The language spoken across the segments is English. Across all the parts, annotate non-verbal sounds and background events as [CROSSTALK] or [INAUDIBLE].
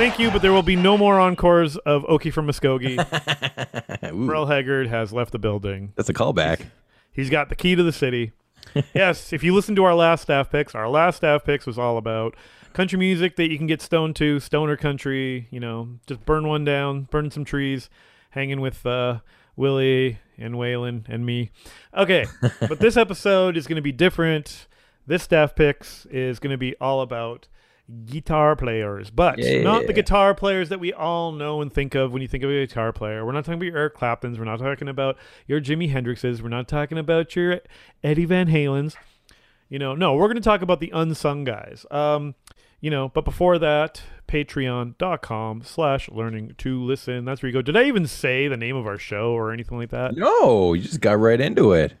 Thank you, but there will be no more encores of Okie from Muskogee. [LAUGHS] Merle Haggard has left the building. that's a callback. He's got the key to the city. [LAUGHS] yes, if you listen to our last staff picks, our last staff picks was all about country music that you can get stoned to, stoner country, you know, just burn one down, burn some trees, hanging with uh, Willie and Waylon and me. Okay, but this [LAUGHS] episode is going to be different. This staff picks is going to be all about guitar players, but not the guitar players that we all know and think of when you think of a guitar player. We're not talking about your Eric Claptons. We're not talking about your Jimi Hendrixes. We're not talking about your Eddie Van Halens. You know, no, we're going to talk about the unsung guys. Um, you know, but before that, patreon.com slash learning to listen. That's where you go. Did I even say the name of our show or anything like that? No, you just got right into it.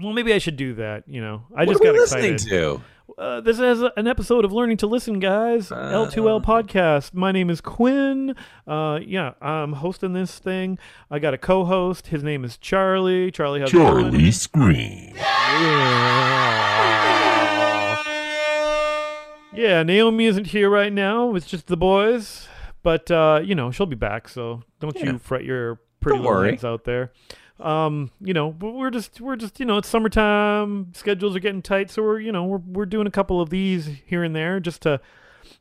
Well, maybe I should do that. You know, I what just are we got listening excited. to? Uh, this is an episode of Learning to Listen, guys. L2L podcast. My name is Quinn. Uh, yeah, I'm hosting this thing. I got a co-host. His name is Charlie. Charlie, going? Charlie Scream. Yeah, Naomi isn't here right now. It's just the boys. But uh, you know, she'll be back, so don't Yeah. you fret your pretty little heads out there. Um, you know, but we're just we're just, you know, it's summertime, schedules are getting tight, so we're, you know, we're we're doing a couple of these here and there just to,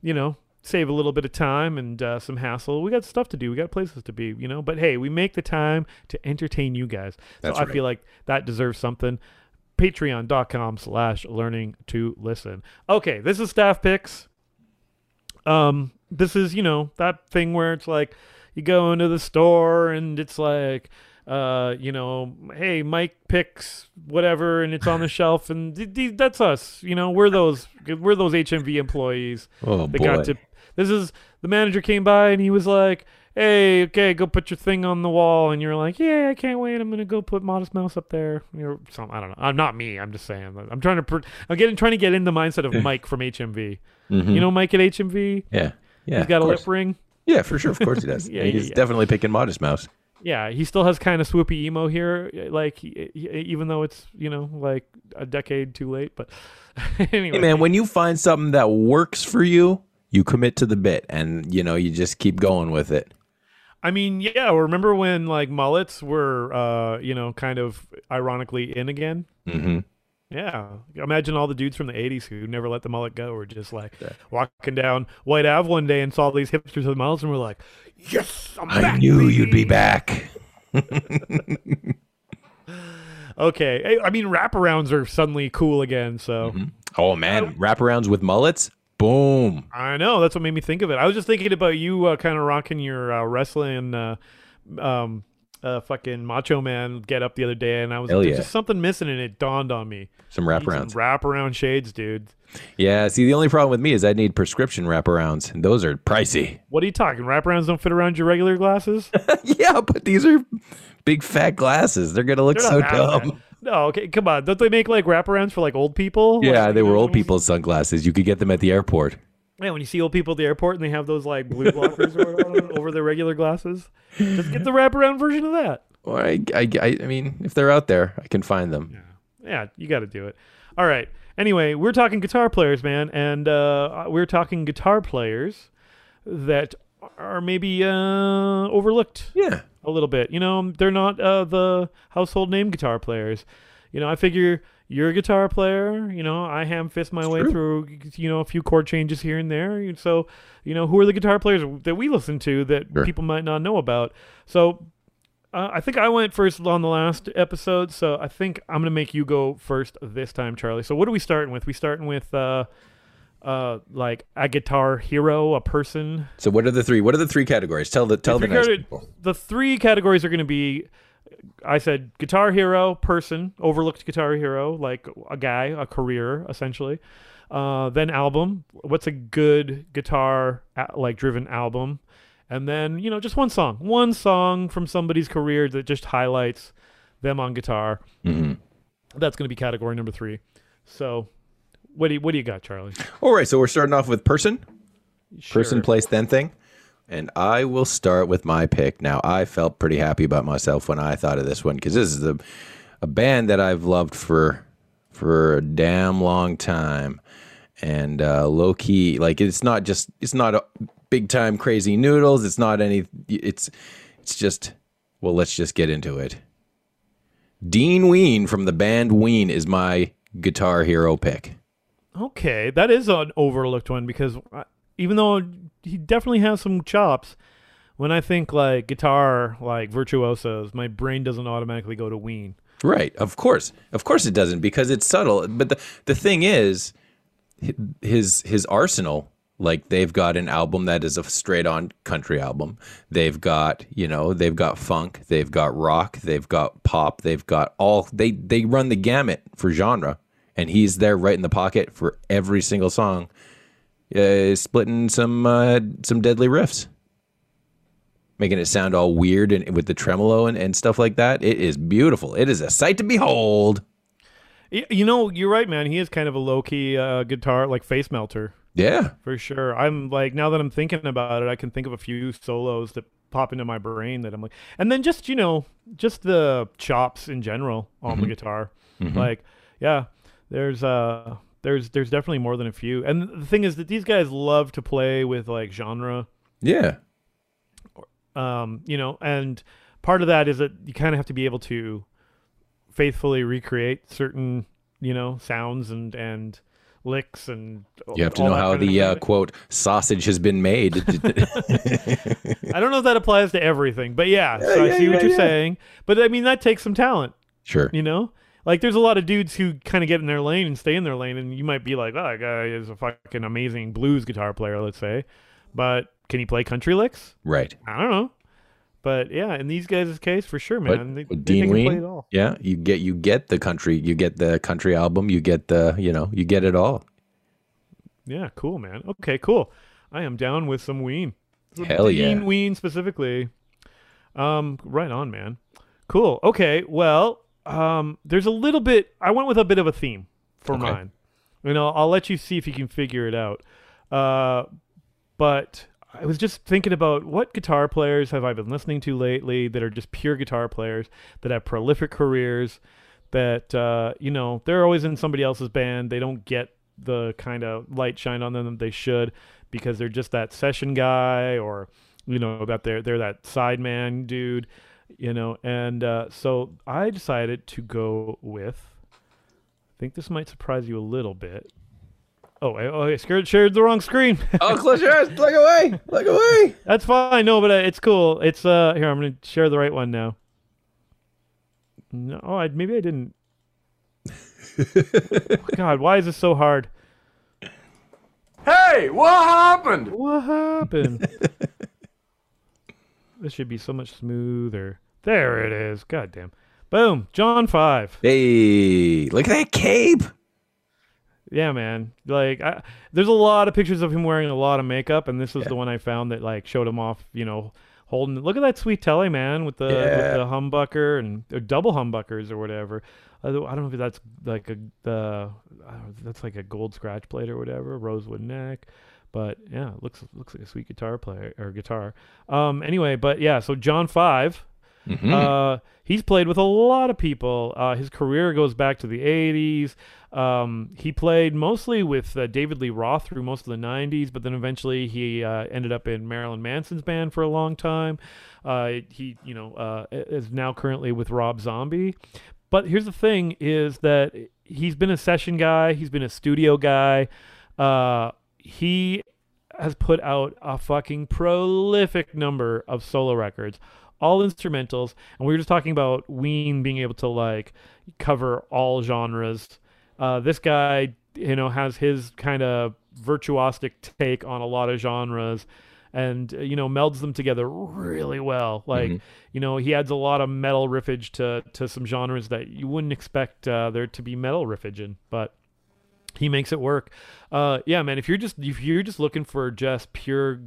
you know, save a little bit of time and uh, some hassle. We got stuff to do. We got places to be, you know. But hey, we make the time to entertain you guys. That's so I feel like that deserves something. Patreon.com slash learning to listen. Okay, this is staff picks. Um, this is, you know, that thing where it's like you go into the store and it's like uh, you know, hey, Mike picks whatever, and it's on the [LAUGHS] shelf, and th- th- that's us. You know, we're those we're those HMV employees [LAUGHS] Oh that boy. got to. This is the manager came by and he was like, "Hey, okay, go put your thing on the wall," and you're like, "Yeah, I can't wait. I'm gonna go put Modest Mouse up there." You know, some I don't know. I'm not me. I'm just saying. I'm trying to. Pr- I'm getting trying to get in the mindset of [LAUGHS] Mike from HMV. Mhm. You know, Mike at HMV. yeah, yeah. He's got a course. lip ring. Yeah, for sure. Of course he does. Yeah, yeah, yeah, he's yeah. definitely picking Modest Mouse. Yeah, he still has kind of swoopy emo here, like he, he- even though it's you know like a decade too late. But [LAUGHS] anyway, Hey man, when you find something that works for you, you commit to the bit, and you know you just keep going with it. I mean, yeah, remember when like mullets were, uh, you know, kind of ironically in again? Mm-hmm. Yeah, imagine all the dudes from the '80s who never let the mullet go, were just like walking down Whyte Ave one day and saw these hipsters with mullets, and were like, "Yes, I'm I back, knew you'd be back. [LAUGHS] Okay, I mean, wraparounds are suddenly cool again, so Oh man, wraparounds with mullets. Boom. I know that's what made me think of it. I was just thinking about you uh, kind of rocking your uh, wrestling, uh, um, uh, fucking Macho Man get up the other day, and I was Hell there's yeah. just something missing, and it dawned on me. Some Need some wraparounds. wraparound shades, dude. Yeah. See, the only problem with me is I need prescription wraparounds, and those are pricey. What are you talking? Wraparounds don't fit around your regular glasses. [LAUGHS] yeah, but these are big fat glasses. They're gonna look They're so that dumb. No, okay, come on. Don't they make like wraparounds for like old people? Yeah, Like, they were old [LAUGHS] people's sunglasses. You could get them at the airport. Yeah, when you see old people at the airport and they have those like blue [LAUGHS] blockers over their regular glasses, just get the wraparound version of that. Or I, I, I, I mean, if they're out there, I can find them. Yeah, you got to do it. All right. Anyway, we're talking guitar players, man, and uh, we're talking guitar players that are maybe uh, overlooked Yeah. a little bit. You know, they're not uh, the household name guitar players. You know, I figure you're a guitar player. You know, I ham fist my It's way true. through, you know, a few chord changes here and there. So, you know, who are the guitar players that we listen to that Sure. people might not know about? So, uh, I think I went first on the last episode, so I think I'm gonna make you go first this time, Charlie. So, what are we starting with? We starting with uh, uh, like a guitar hero, a person, So what are the three? What are the three categories? Tell the tell the you're nice people. the three categories are going to be I said guitar hero, person, overlooked guitar hero, like a guy, a career essentially. Uh, then album, what's a good guitar like driven album? And then, you know, just one song. One song from somebody's career that just highlights them on guitar. Mhm. That's going to be category number 3. So, what do you, what do you got, Charlie? All right, so we're starting off with person, person, place, then thing, and I will start with my pick. Now, I felt pretty happy about myself when I thought of this one because this is a, a band that I've loved for for a damn long time, and uh, low key, like it's not just it's not a, big time crazy noodles. It's not any. It's it's just well. Let's just get into it. Dean Ween from the band Ween is my guitar hero pick. Okay, that is an overlooked one because uh, even though he definitely has some chops, when I think like guitar, like virtuosos, my brain doesn't automatically go to Ween. Right. Of course. Of course it doesn't because it's subtle. But the the thing is his his arsenal like they've got an album that is a straight on country album. They've got, you know, they've got funk, they've got rock, they've got pop, they've got all they they run the gamut for genre and he's there right in the pocket for every single song. Uh, splitting some uh, some deadly riffs making it sound all weird and with the tremolo and, and stuff like that. It is beautiful. It is a sight to behold. You know, you're right, man. He is kind of a low key uh, guitar, like face melter. Yeah, for sure. I'm like now that I'm thinking about it, I can think of a few solos that pop into my brain that I'm like, and then just you know, just the chops in general on mm-hmm. the guitar. Mm-hmm. Like, yeah, there's uh, there's there's definitely more than a few. And the thing is that these guys love to play with like genre. Yeah. Um, you know, and part of that is that you kind of have to be able to faithfully recreate certain, you know, sounds and and licks and you have to know how the uh, quote sausage has been made [LAUGHS] [LAUGHS] i don't know if that applies to everything but yeah, yeah so yeah, i see yeah, what you're saying but i mean that takes some talent sure you know like there's a lot of dudes who kind of get in their lane and stay in their lane and you might be like oh that guy is a fucking amazing blues guitar player let's say but can he play country licks? Right. I don't know. But yeah, in these guys' case, for sure, man. But, they, Dean they Ween, yeah, you get you get the country, you get the country album, you get the you know you get it all. Yeah, cool, man. Okay, cool. I am down with some Ween. Hell Dean yeah, Ween specifically. Um, right on, man. Cool. Okay, well, um, there's a little bit. I went with a bit of a theme for okay. mine, and I'll, I'll let you see if you can figure it out. Uh, but I was just thinking about what guitar players have I been listening to lately that are just pure guitar players that have prolific careers that uh, you know they're always in somebody else's band. They don't get the kind of light shine on them that they should because they're just that session guy or you know that they're they're that sideman dude, you know. And uh, so I decided to go with. I think this might surprise you a little bit. Oh, I, oh, I scared, shared the wrong screen. oh, [LAUGHS] close your eyes. Look away. Look away. That's fine. No, but uh, it's cool. It's uh here. I'm gonna share the right one now. No, oh, I, maybe I didn't. [LAUGHS] God, why is this so hard? Hey, what happened? What happened? [LAUGHS] this should be so much smoother. There it is. God damn. Boom. John Five. Hey, look at that cape. Yeah, man. Like, I, there's a lot of pictures of him wearing a lot of makeup, and this was yeah. the one I found that like showed him off. You know, holding. Look at that sweet telly, man, with the yeah. with the humbucker and or double humbuckers or whatever. I don't know if that's like a the uh, that's like a gold scratch plate or whatever, rosewood neck. But yeah, looks looks like a sweet guitar player or guitar. Um. Anyway, but yeah. So John Five Mm-hmm. Uh, he's played with a lot of people. Uh, his career goes back to the 80s. Um, he played mostly with uh, David Lee Roth through most of the 90s, but then eventually he uh, ended up in Marilyn Manson's band for a long time. Uh, he, you know, uh, is now currently with Rob Zombie. But here's the thing: is that he's been a session guy, he's been a studio guy. He has put out a fucking prolific number of solo records all instrumentals, and we were just talking about Ween being able to like cover all genres. Uh, this guy, you know, has his kind of virtuosic take on a lot of genres and uh, you know melds them together really well like mm-hmm. you know he adds a lot of metal riffage to to some genres that you wouldn't expect uh, there to be metal riffage in but he makes it work. Uh, yeah man if you're just if you're just looking for just pure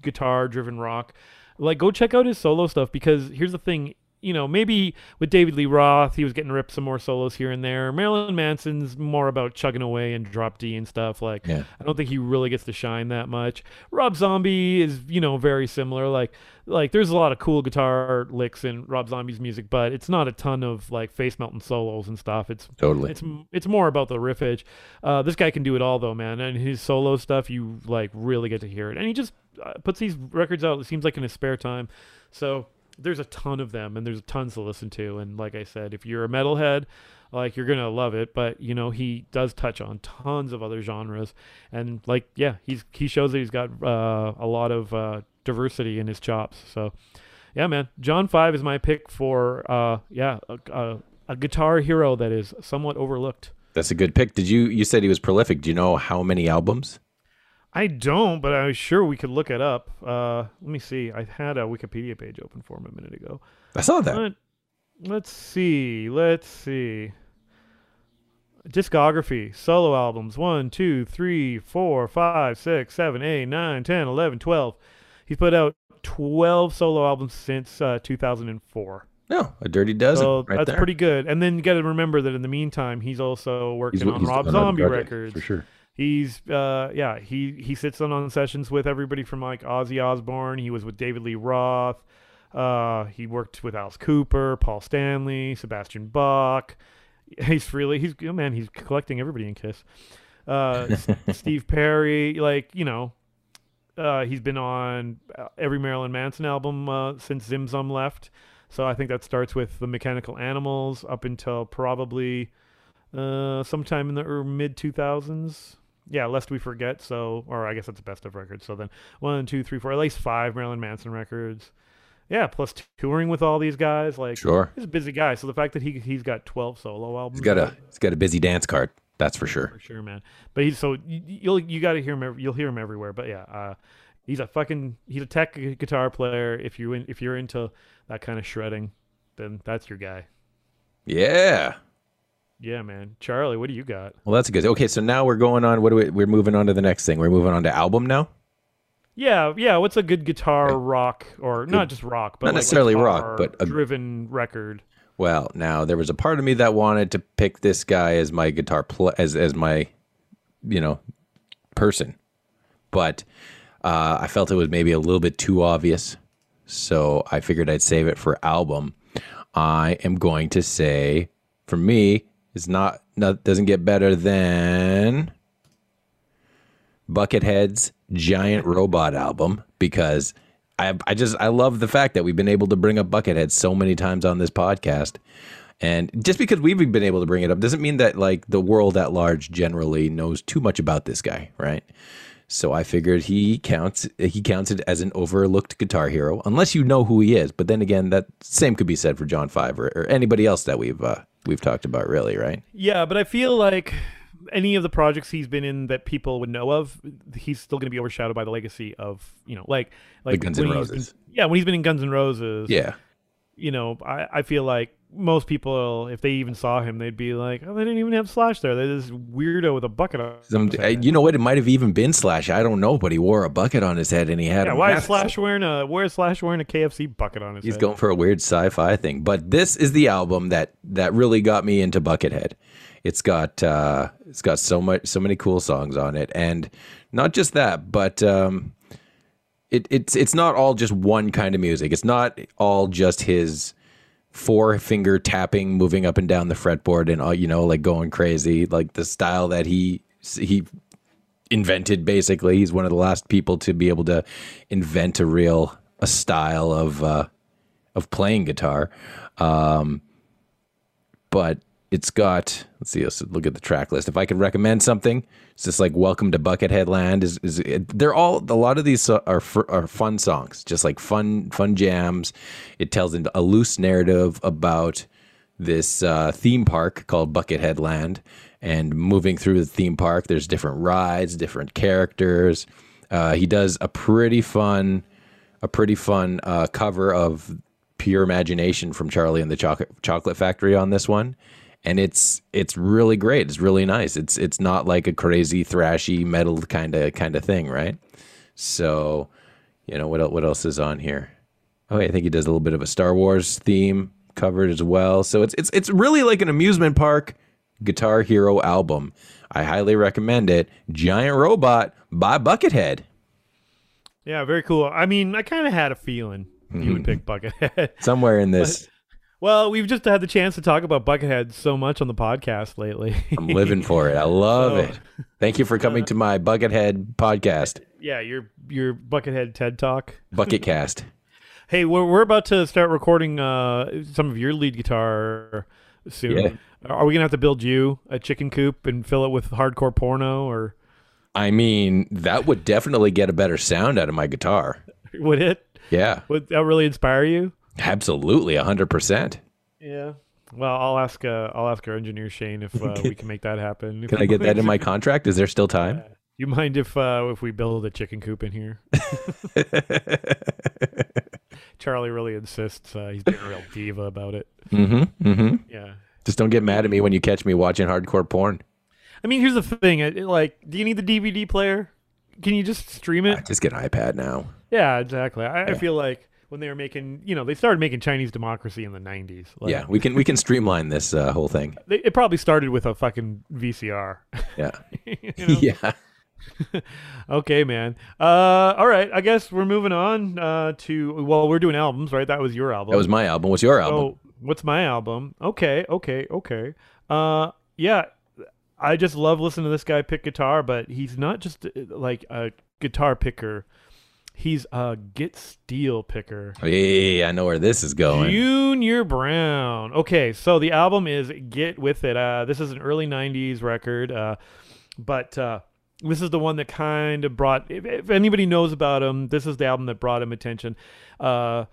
guitar driven rock like go check out his solo stuff because here's the thing you know, maybe with David Lee Roth, he was getting ripped some more solos here and there. Marilyn Manson's more about chugging away and drop D and stuff. Like, Yeah. I don't think he really gets to shine that much. Rob Zombie is, you know, very similar. Like, like there's a lot of cool guitar licks in Rob Zombie's music, but it's not a ton of like face melting solos and stuff. It's Totally. it's it's more about the riffage. Uh, this guy can do it all though, man. And his solo stuff, you like really get to hear it. And he just uh, puts these records out. It seems like in his spare time. So there's a ton of them, and there's tons to listen to. And like I said, if you're a metalhead, like you're gonna love it. But you know he does touch on tons of other genres, and like yeah, he's he shows that he's got uh, a lot of uh, diversity in his chops. So yeah, man, John Five is my pick for uh, yeah a, a, a guitar hero that is somewhat overlooked. That's a good pick. Did you you said he was prolific? Do you know how many albums? I don't, but I'm sure we could look it up. Uh, let me see. I had a Wikipedia page open for him a minute ago. I saw that. Let, let's see. Let's see. Discography, solo albums 1, 2, 3, 4, 5, 6, 7, 8, 9, 10, 11, 12. He's put out 12 solo albums since uh, 2004. No, a dirty dozen. So right that's there. pretty good. And then you got to remember that in the meantime, he's also working He's- on he's Rob Zombie records. for sure. He's uh yeah, he he sits in on sessions with everybody from like Ozzy Osbourne. He was with David Lee Roth. Uh he worked with Alice Cooper, Paul Stanley, Sebastian Bach. [LAUGHS] He's really he's oh man, he's collecting everybody in Kiss. Uh [LAUGHS] Steve Perry, like, you know, uh he's been on uh, every Marilyn Manson album uh, since Zim Zum left. So I think that starts with the Mechanical Animals up until probably uh, sometime in the mid 2000s. Yeah, lest we forget. So, or I guess that's the best of records. So then one, two, three, four, at least five Marilyn Manson records. Yeah, plus touring with all these guys. Like, Sure. he's a busy guy. So the fact that he he's got 12 solo albums, He's got a he's got a busy dance card. That's for sure. for sure, man. But he's so you, you'll you got to hear him. You'll hear him everywhere. But yeah, uh, he's a fucking he's a tech guitar player. If you in, if you're into that kind of shredding, then that's your guy. Yeah. Yeah, man. Charlie, what do you got? Well, that's a good. Okay, so now we're going on. What do we? We're moving on to the next thing. We're moving on to album now. Yeah, yeah. What's a good guitar rock, or not just rock, but Not like necessarily rock, but a- driven record? Well, now there was a part of me that wanted to pick this guy as my guitar pl- as as my, you know, person, but uh, I felt it was maybe a little bit too obvious, so I figured I'd save it for album. I am going to say, for me, it's not, not doesn't get better than Buckethead's Giant Robot album because I I just I love the fact that we've been able to bring up Buckethead so many times on this podcast. And just because we've been able to bring it up doesn't mean that like the world at large generally knows too much about this guy, right? So I figured he counts he counts it as an overlooked guitar hero, unless you know who he is. But then again, that same could be said for John Five or, or anybody else that we've uh, we've talked about, really, right? Yeah, but I feel like any of the projects he's been in that people would know of, he's still going to be overshadowed by the legacy of you know, like like Guns N' he's been- Roses. yeah, when he's been in Guns N' Roses. Yeah, you know, I, I feel like most people, if they even saw him, they'd be like, oh, they didn't even have Slash there. They're this weirdo with a bucket on. Some, his uh, head." you know what? It might have even been Slash. I don't know, but he wore a bucket on his head and he had. yeah, a why is. Slash wearing a why is Slash wearing a KFC bucket on his head? He's head? going for a weird sci-fi thing. But this is the album that that really got me into Buckethead. It's got uh, it's got so much so many cool songs on it, and not just that, but um, it, it's it's not all just one kind of music. It's not all just his four finger tapping, moving up and down the fretboard, and all you know, like going crazy, like the style that he he invented. Basically, he's one of the last people to be able to invent a real a style of uh, of playing guitar. Um, but it's got let's see let's look at the track list. If i could recommend something it's just like welcome to buckethead land is, is it, they're all a lot of these are are fun songs just like fun fun jams. It tells a loose narrative about this uh, theme park called buckethead land and moving through the theme park there's different rides different characters. Uh, he does a pretty fun a pretty fun uh, cover of Pure Imagination from Charlie and the Chocolate Chocolate Factory on this one, and it's it's really great. It's really nice. It's it's not like a crazy thrashy metal kind of kind of thing, right? So, you know what what else is on here? Oh, I think he does a little bit of a Star Wars theme covered as well. So it's it's it's really like an amusement park Guitar Hero album. I highly recommend it. Giant Robot by Buckethead. Yeah, very cool. I mean, I kind of had a feeling you would hmm. pick Buckethead. Somewhere in [LAUGHS] this, well, we've just had the chance to talk about Buckethead so much on the podcast lately. I'm living for it. I [LAUGHS] love So- it. Thank you for [LAUGHS] coming to my Buckethead podcast, yeah, your your Buckethead TED Talk. Bucketcast. [LAUGHS] Hey, we're we're about to start recording uh, some of your lead guitar soon. Yeah. Are we gonna have to build you a chicken coop and fill it with hardcore porno, or I mean, that would definitely get a better sound out of my guitar. would it? Yeah, Would that really inspire you? Absolutely, hundred percent. Yeah. Well, I'll ask. Uh, I'll ask our engineer Shane if uh, [LAUGHS] we can make that happen. Can I get that in my [LAUGHS] contract? Is there still time? You mind if uh, if we build a chicken coop in here? [LAUGHS] Charlie really insists. Uh, he's being a real diva about it. Mm-hmm. Mm-hmm. Yeah. Just don't get mad at me when you catch me watching hardcore porn. I mean, here's the thing. It, it, like, do you need the DVD player? Can you just stream it? I just get an iPad now. Yeah, exactly. I, I feel like when they were making, you know, they started making Chinese democracy in the '90s. Like, yeah, we can we can streamline this uh, whole thing. They, it probably started with a fucking VCR. Yeah. [LAUGHS] you know? [LAUGHS] Yeah. [LAUGHS] Okay, man. Uh, all right. I guess we're moving on uh, to well, we're doing albums, right? That was your album. That was my album. What's your album? Oh, what's my album? Okay, okay, okay. Uh, yeah, I just love listening to this guy pick guitar, but he's not just uh, like a guitar picker. He's a guit-steel picker. Oh, yeah, yeah, I know where this is going. Junior Brown. Okay, so the album is Guit With It. Uh, this is an early 90s record, uh, but uh, this is the one that kind of brought, if, if anybody knows about him, this is the album that brought him attention. Uh,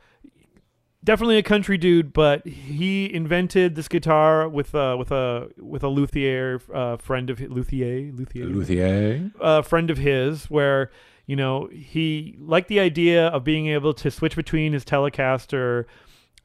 definitely a country dude, but he invented this guitar with uh, with a with a luthier uh, friend of luthier luthier Luthier. a friend of his where you know he liked the idea of being able to switch between his telecaster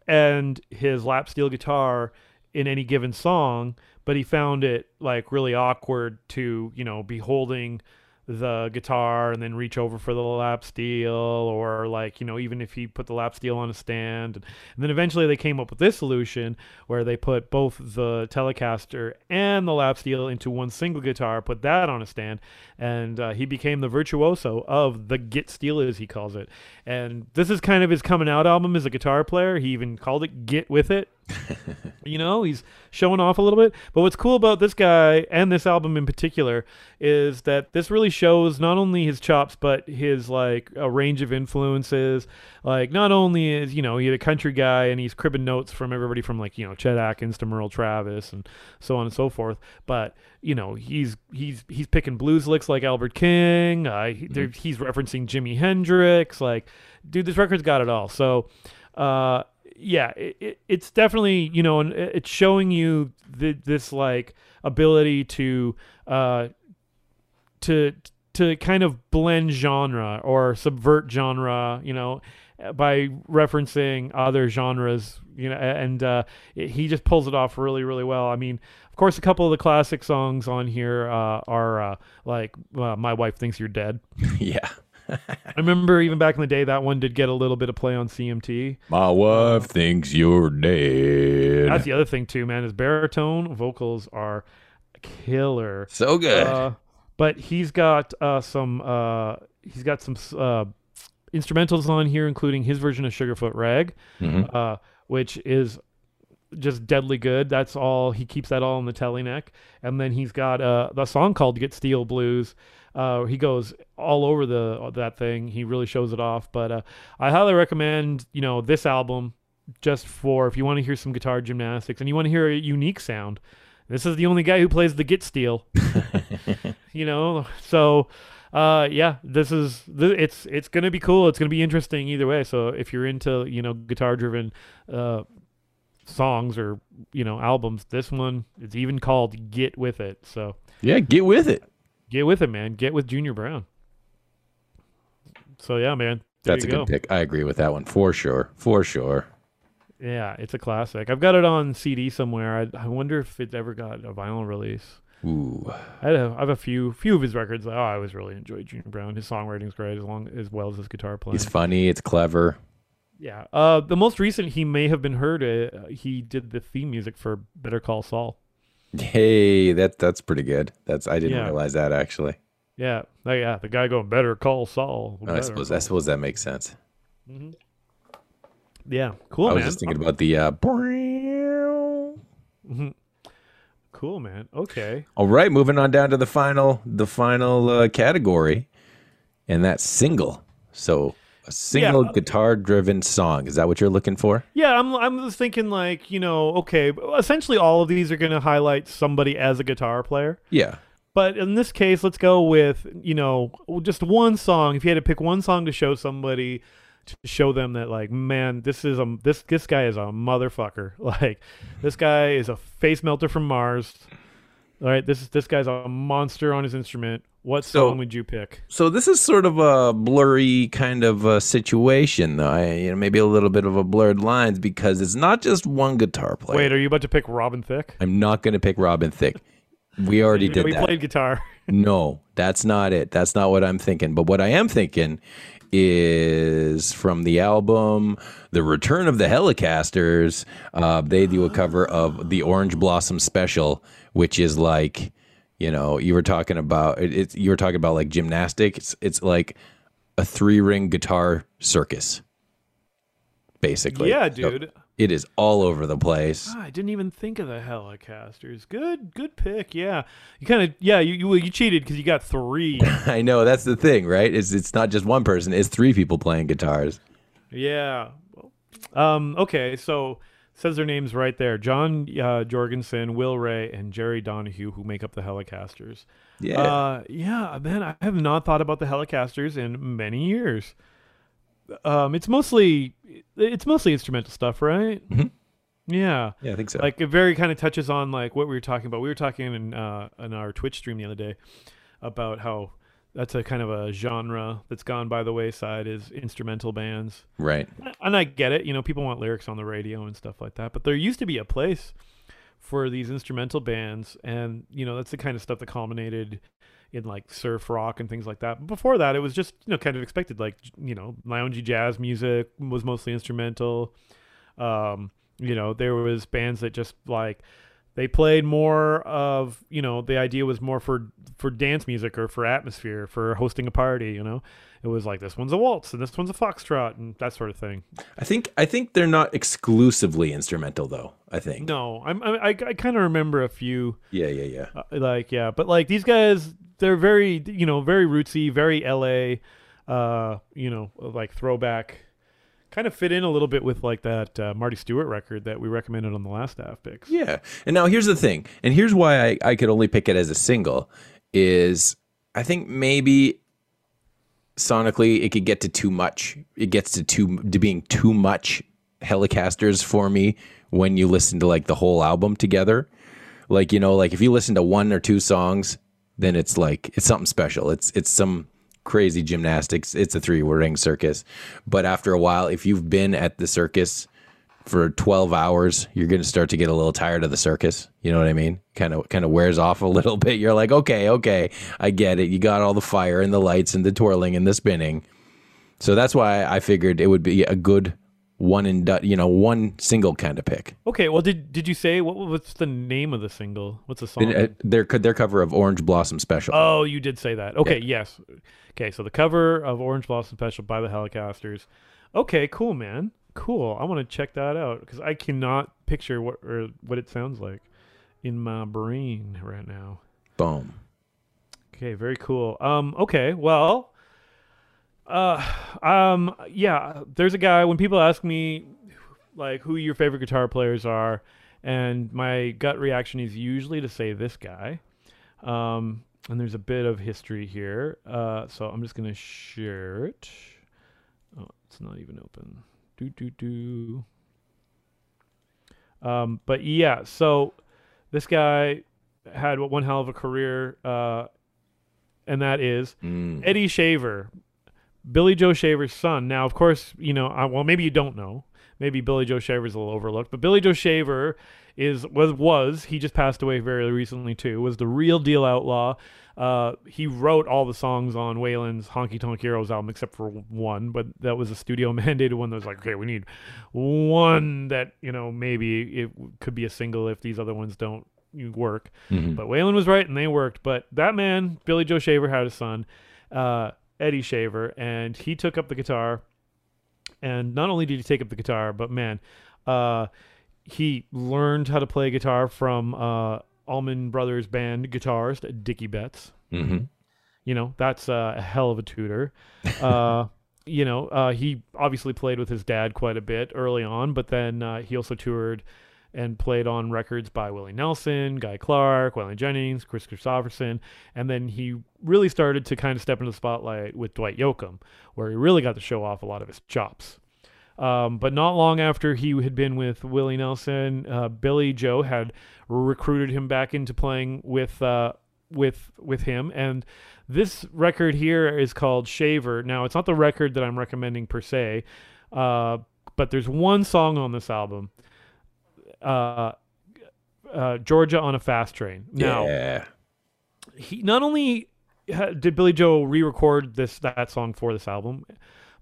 and his lap steel guitar in any given song but he found it like really awkward to you know be holding the guitar and then reach over for the lap steel or like you know even if he put the lap steel on a stand. And, then eventually they came up with this solution where they put both the telecaster and the lap steel into one single guitar put that on a stand and uh, he became the virtuoso of the guit-steel as he calls it. And this is kind of his coming out album as a guitar player. He even called it guit with it [LAUGHS] you know he's showing off a little bit. But what's cool about this guy and this album in particular is that this really shows not only his chops but his like a range of influences. Like not only is you know he's a country guy and he's cribbing notes from everybody from like you know chet atkins to merle travis and so on and so forth. But you know he's he's he's picking blues licks like albert king. Uh, he, there- he's referencing jimi hendrix. Like dude this record's got it all. So uh yeah it, it, it's definitely you know and it's showing you th- this like ability to uh to to kind of blend genre or subvert genre you know by referencing other genres you know and uh it- he just pulls it off really really well i mean of course a couple of the classic songs on here uh are uh like uh, my wife thinks you're dead [LAUGHS] yeah. I remember even back in the day that one did get a little bit of play on cmt My wife thinks you're dead. That's the other thing too, man. His baritone vocals are killer. so good. Uh, but he's got uh, some uh, he's got some uh, instrumentals on here, including his version of Sugarfoot Rag, Mhm. uh, which is just deadly good. That's all he keeps that all in the telly neck, and then he's got uh, the song called "Guit-Steel Blues." Uh, he goes all over the that thing. He really shows it off. But uh, I highly recommend you know this album just for if you want to hear some guitar gymnastics and you want to hear a unique sound. This is the only guy who plays the guit-steel. [LAUGHS] you know, so uh yeah, this is th- it's it's going to be cool. It's going to be interesting either way. So if you're into, you know, guitar driven uh songs or, you know, albums, this one is even called Guit With It. So yeah, get with it. Get with it, man. Get with Junior Brown. So yeah, man. That's a good go. pick. I agree with that one for sure. For sure. Yeah, it's a classic. I've got it on CD somewhere. I, I wonder if it ever got a vinyl release. Ooh. I have, I have a few few of his records. Oh, I always really enjoyed Junior Brown. His songwriting's great as long as well as his guitar playing. He's funny. It's clever. Yeah. Uh, the most recent he may have been heard. Uh, he did the theme music for Better Call Saul. Hey, that that's pretty good. That's I didn't Yeah. realize that actually. Yeah. Oh, yeah. The guy going Better Call Saul. I suppose Call." I suppose that makes sense. Yeah. Cool, I was just thinking about the. Uh, Cool, man. Okay. all right, moving on down to the final the final uh, category, and that's single. So a single Yeah. guitar driven song. Is that what you're looking for? Yeah, I'm. I'm thinking like you know, okay. Essentially, all of these are going to highlight somebody as a guitar player. Yeah. But in this case, let's go with you know just one song. If you had to pick one song to show somebody, to show them that like, man, this is a this this guy is a motherfucker. [LAUGHS] Like, this guy is a face melter from Mars. All right, this is this guy's a monster on his instrument. What So- song would you pick? So this is sort of a blurry kind of uh situation, though. I, you know, maybe a little bit of a blurred lines because it's not just one guitar player. Wait, are you about to pick Robin Thicke? I'm not going to pick Robin Thicke. We already did [LAUGHS] We that. played guitar. [LAUGHS] No, that's not it. That's not what I'm thinking. But what I am thinking is from the album The Return of the Hellecasters. Uh, they do a cover of the Orange Blossom Special, which is like, you know, you were talking about it, it's you were talking about like gymnastics. It's, it's like a three ring guitar circus, basically. yeah, So dude. it is all over the place. Ah, I didn't even think of the Hellecasters. Good, good pick. Yeah, you kind of yeah you you, you cheated because you got three. [LAUGHS] I know that's the thing, right? It's it's not just one person; it's three people playing guitars. yeah. Um. Okay. So says their names right there: John uh, Jorgenson, Will Ray, and Jerry Donahue, who make up the Hellecasters. Yeah. Uh. Yeah. Man, I have not thought about the Hellecasters in many years. Um. It's mostly it's mostly instrumental stuff, right? Mhm. Yeah. yeah, I think so. like it very kind of touches on like what we were talking about. We were talking in uh, in our Twitch stream the other day about how that's a kind of a genre that's gone by the wayside is instrumental bands. right. And I get it, you know, people want lyrics on the radio and stuff like that, but there used to be a place for these instrumental bands and you know, that's the kind of stuff that culminated in like surf rock and things like that. But before that, it was just, you know, kind of expected like, you know, loungy jazz music was mostly instrumental. Um, you know, there was bands that just like they played more of, you know, the idea was more for for dance music or for atmosphere, for hosting a party, you know. It was like this one's a waltz and this one's a foxtrot and that sort of thing. I think I think they're not exclusively instrumental though. I think. No, I'm, I I, I kind of remember a few Yeah, yeah, yeah. uh, like yeah, but like these guys they're very, you know, very rootsy, very LA uh, you know, like throwback kind of fit in a little bit with like that uh, Marty Stuart record that we recommended on the last half picks. Yeah. And now here's the thing, and here's why I, I could only pick it as a single is I think maybe sonically it could get to too much. It gets to too to being too much Hellecasters for me when you listen to like the whole album together. Like, you know, like if you listen to one or two songs, then it's like it's something special. It's it's some crazy gymnastics. It's a three ring circus. But after a while, if you've been at the circus for 12 hours, you're going to start to get a little tired of the circus. You know what I mean? Kind of kind of wears off a [LAUGHS] little bit. You're like, "Okay, okay, I get it. You got all the fire and the lights and the twirling and the spinning." So that's why I figured it would be a good one and done, you know, one single kind of pick. Okay, well did did you say what what's the name of the single? What's the song? And, uh, their their cover of Orange Blossom Special. Oh, you did say that. Okay, yes. Okay, so the cover of Orange Blossom Special by the Hellecasters. Okay, cool, man. Cool. I want to check that out because I cannot picture what or what it sounds like in my brain right now. Boom. Okay, very cool. Um, okay, well, uh, um, yeah. There's a guy. When people ask me, like, who your favorite guitar players are, and my gut reaction is usually to say this guy. Um, and there's a bit of history here. Uh, so I'm just gonna share it. Oh, it's not even open. Do do do. Um, but yeah, so this guy had what one hell of a career, uh, and that is Mm. Eddie Shaver, Billy Joe Shaver's son. Now, of course, you know, uh, well, maybe you don't know, maybe Billy Joe Shaver's a little overlooked, but Billy Joe Shaver is was was he just passed away very recently too. Was the real deal outlaw. Uh, he wrote all the songs on Waylon's Honky Tonk Heroes album except for one, but that was a studio [LAUGHS] mandated one that was like, okay, we need one that you know maybe it could be a single if these other ones don't work. Mhm. But Waylon was right and they worked. But that man, Billy Joe Shaver, had a son, uh, Eddie Shaver, and he took up the guitar. And not only did he take up the guitar, but man, uh, he learned how to play guitar from uh, Allman Brothers band guitarist Dickey Betts. Mhm. You know, that's uh, a hell of a tutor. Uh, [LAUGHS] you know, uh, he obviously played with his dad quite a bit early on, but then uh, he also toured and played on records by Willie Nelson, Guy Clark, Waylon Jennings, Kris Kristofferson, and then he really started to kind of step into the spotlight with Dwight Yoakam, where he really got to show off a lot of his chops. Um, but not long after he had been with Willie Nelson, uh, Billy Joe had recruited him back into playing with uh, with with him, and this record here is called Shaver. Now, it's not the record that I'm recommending per se, uh, but there's one song on this album, uh, uh, Georgia on a Fast Train. Now, Yeah. he not only did Billy Joe re-record this that song for this album,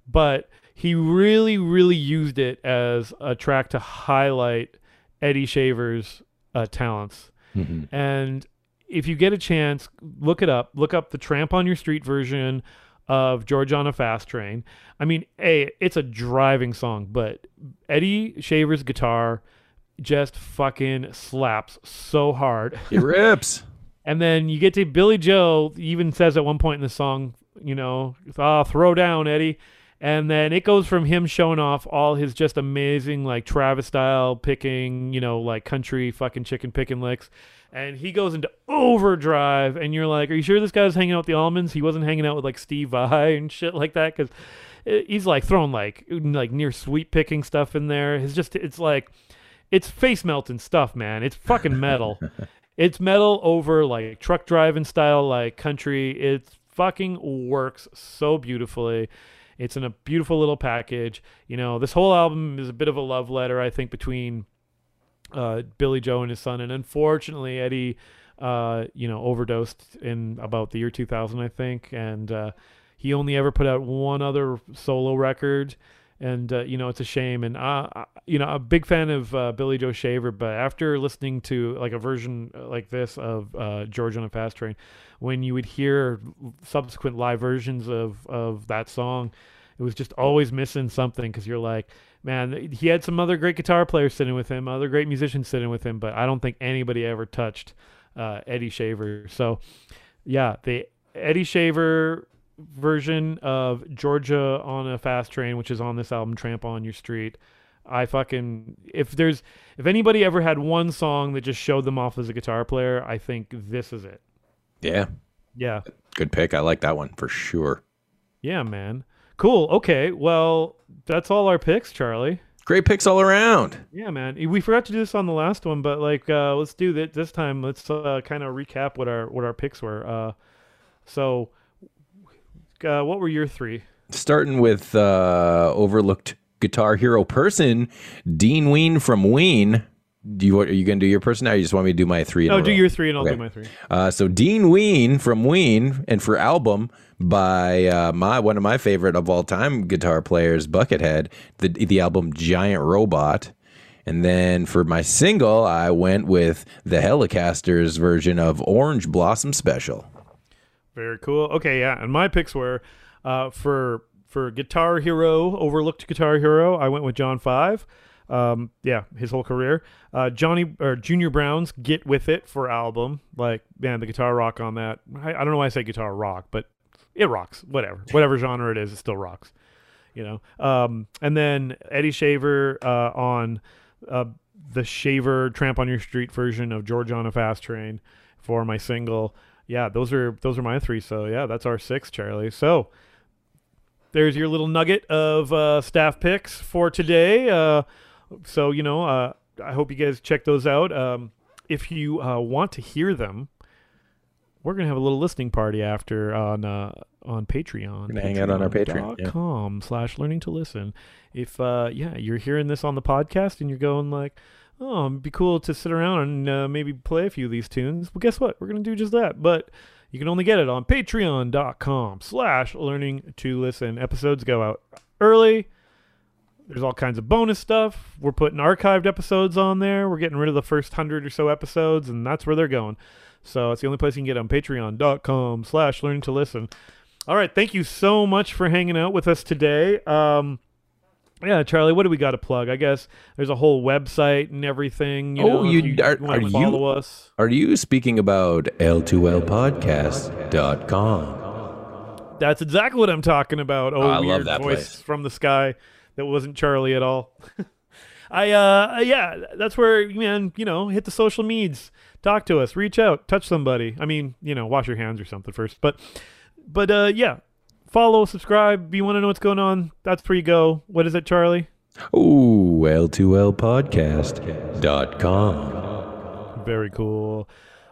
but he really, really used it as a track to highlight Eddie Shaver's uh, talents. Mhm. And if you get a chance, look it up. Look up the Tramp on Your Street version of Georgia on a Fast Train. I mean, a it's a driving song, but Eddie Shaver's guitar just fucking slaps so hard. It [LAUGHS] rips. And then you get to Billy Joe, even says at one point in the song, you know, ah, throw down, Eddie. And then it goes from him showing off all his just amazing, like Travis style picking, you know, like country fucking chicken picking licks. And he goes into overdrive, and you're like, are you sure this guy's hanging out with the Allmans? He wasn't hanging out with like Steve Vai [LAUGHS] and shit like that? Because he's like throwing like like near sweep picking stuff in there. It's just, it's like, it's face melting stuff, man. It's fucking metal. [LAUGHS] It's metal over like truck driving style, like country. It fucking works so beautifully. It's in a beautiful little package. You know, this whole album is a bit of a love letter, I think, between uh, Billy Joe and his son. And unfortunately, Eddie, uh, you know, overdosed in about the year 2000, I think. And uh, he only ever put out one other solo record. And, uh, you know, it's a shame. And, uh, I- you know, I'm a big fan of uh, Billy Joe Shaver, but after listening to like a version uh, like this of uh, Georgia on a Fast Train, when you would hear subsequent live versions of, of that song, it was just always missing something because you're like, man, he had some other great guitar players sitting with him, other great musicians sitting with him, but I don't think anybody ever touched uh, Eddie Shaver. So, yeah, the Eddie Shaver version of Georgia on a Fast Train, which is on this album, Tramp on Your Street. I fucking if there's if anybody ever had one song that just showed them off as a guitar player, I think this is it. Yeah. Yeah. Good pick. I like that one for sure. Yeah, man. Cool. Okay. Well, that's all our picks, Charlie. Great picks all around. Yeah, man. We forgot to do this on the last one, but like, uh, let's do that this time. Let's uh, kind of recap what our what our picks were. Uh, so, uh, what were your three? Starting with uh, overlooked guitar hero person, Dean Ween from Ween. Do you are you gonna do your person now? Or you just want me to do my three? No, Oh, do row? your three, and I'll Okay. do my three. Uh, so Dean Ween from Ween, and for album by uh, my one of my favorite of all time guitar players, Buckethead, the the album Giant Robot. And then for my single, I went with the Hellecasters version of Orange Blossom Special. Very cool. Okay, yeah. And my picks were uh, for for Guitar Hero, overlooked Guitar Hero. I went with John Five. Um, yeah, his whole career. Uh, Johnny or Junior Brown's "Guit With It" for album. Like, man, the guitar rock on that. I, I don't know why I say guitar rock, but it rocks. Whatever, [LAUGHS] whatever genre it is, it still rocks. You know. Um, and then Eddie Shaver uh, on uh, the Shaver Tramp on Your Street version of Georgia on a Fast Train for my single yeah, those are those are my three. So yeah, that's our six, Charlie. So there's your little nugget of uh, staff picks for today. Uh, so you know, uh, I hope you guys check those out. Um, if you uh, want to hear them, we're gonna have a little listening party after on uh, on Patreon. gonna hang out on our Patreon, yeah. Com slash learning to listen. If uh, yeah, you're hearing this on the podcast and you're going like, oh, it'd be cool to sit around and uh, maybe play a few of these tunes. Well, guess what? We're gonna do just that. But you can only get it on patreon.com slash learning to listen. Episodes go out early. There's all kinds of bonus stuff. We're putting archived episodes on there. We're getting rid of the first hundred or so episodes, and that's where they're going. So it's the only place you can get on patreon.com slash learning to listen. All right. Thank you so much for hanging out with us today. Um, yeah, Charlie, what do we got to plug? I guess there's a whole website and everything. You Oh, know, you- you are- are you- us. Are you speaking about L2Lpodcast.com? That's exactly what I'm talking about. Oh, Oh, I love weird that voice place. from the sky that wasn't Charlie at all. [LAUGHS] I uh yeah, that's where man, you know, hit the social meds, talk to us, reach out, touch somebody. I mean, you know, wash your hands or something first. But but uh yeah, follow, subscribe. If You want to know what's going on? That's where you go. What is it, Charlie? Ooh, L2Lpodcast.com. Very cool.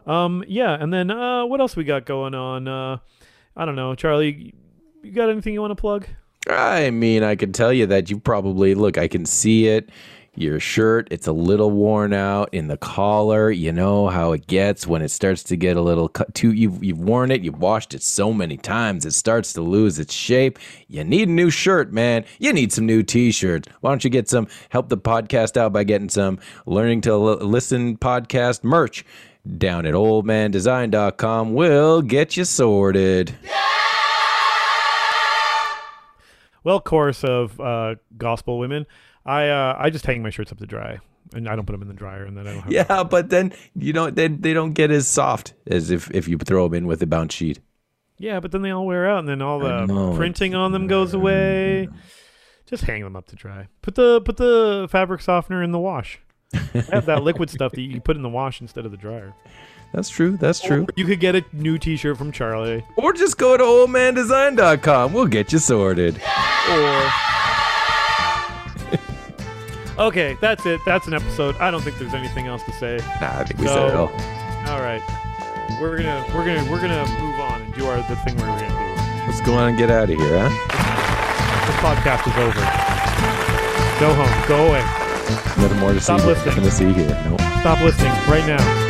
Um yeah, and then uh what else we got going on? Uh I don't know, Charlie. You got anything you want to plug? I mean, I can tell you that you probably look. I can see it. Your shirt, it's a little worn out in the collar. You know how it gets when it starts to get a little cut. Too, you've you've worn it. You've washed it so many times, it starts to lose its shape. You need a new shirt, man. You need some new T-shirts. Why don't you get some? Help the podcast out by getting some learning to Li- listen podcast merch down at oldmandesign.com. We'll get you sorted. Well, chorus of uh, gospel women. I uh, I just hang my shirts up to dry, and I don't put them in the dryer, and then I don't have. Yeah, but then you know they they don't get as soft as if if you throw them in with a bounce sheet. Yeah, but then they all wear out, and then all the know, printing on them goes away. Just hang them up to dry. Put the put the fabric softener in the wash. Have that liquid stuff that you put in the wash instead of the dryer. That's true. That's true. You could get a new T-shirt from Charlie, Or just go to oldmandesign.com. We'll get you sorted. or. Okay, that's it. That's an episode. I don't think there's anything else to say. Nah, I think we So- said it all. All right, we're gonna we're gonna we're gonna move on and do our the thing we're gonna do. Let's go on and get out of here, huh? This podcast is over. Go home. Go away. Nothing more to Stop see. listening. Nothing to see here. Nope. Stop listening right now.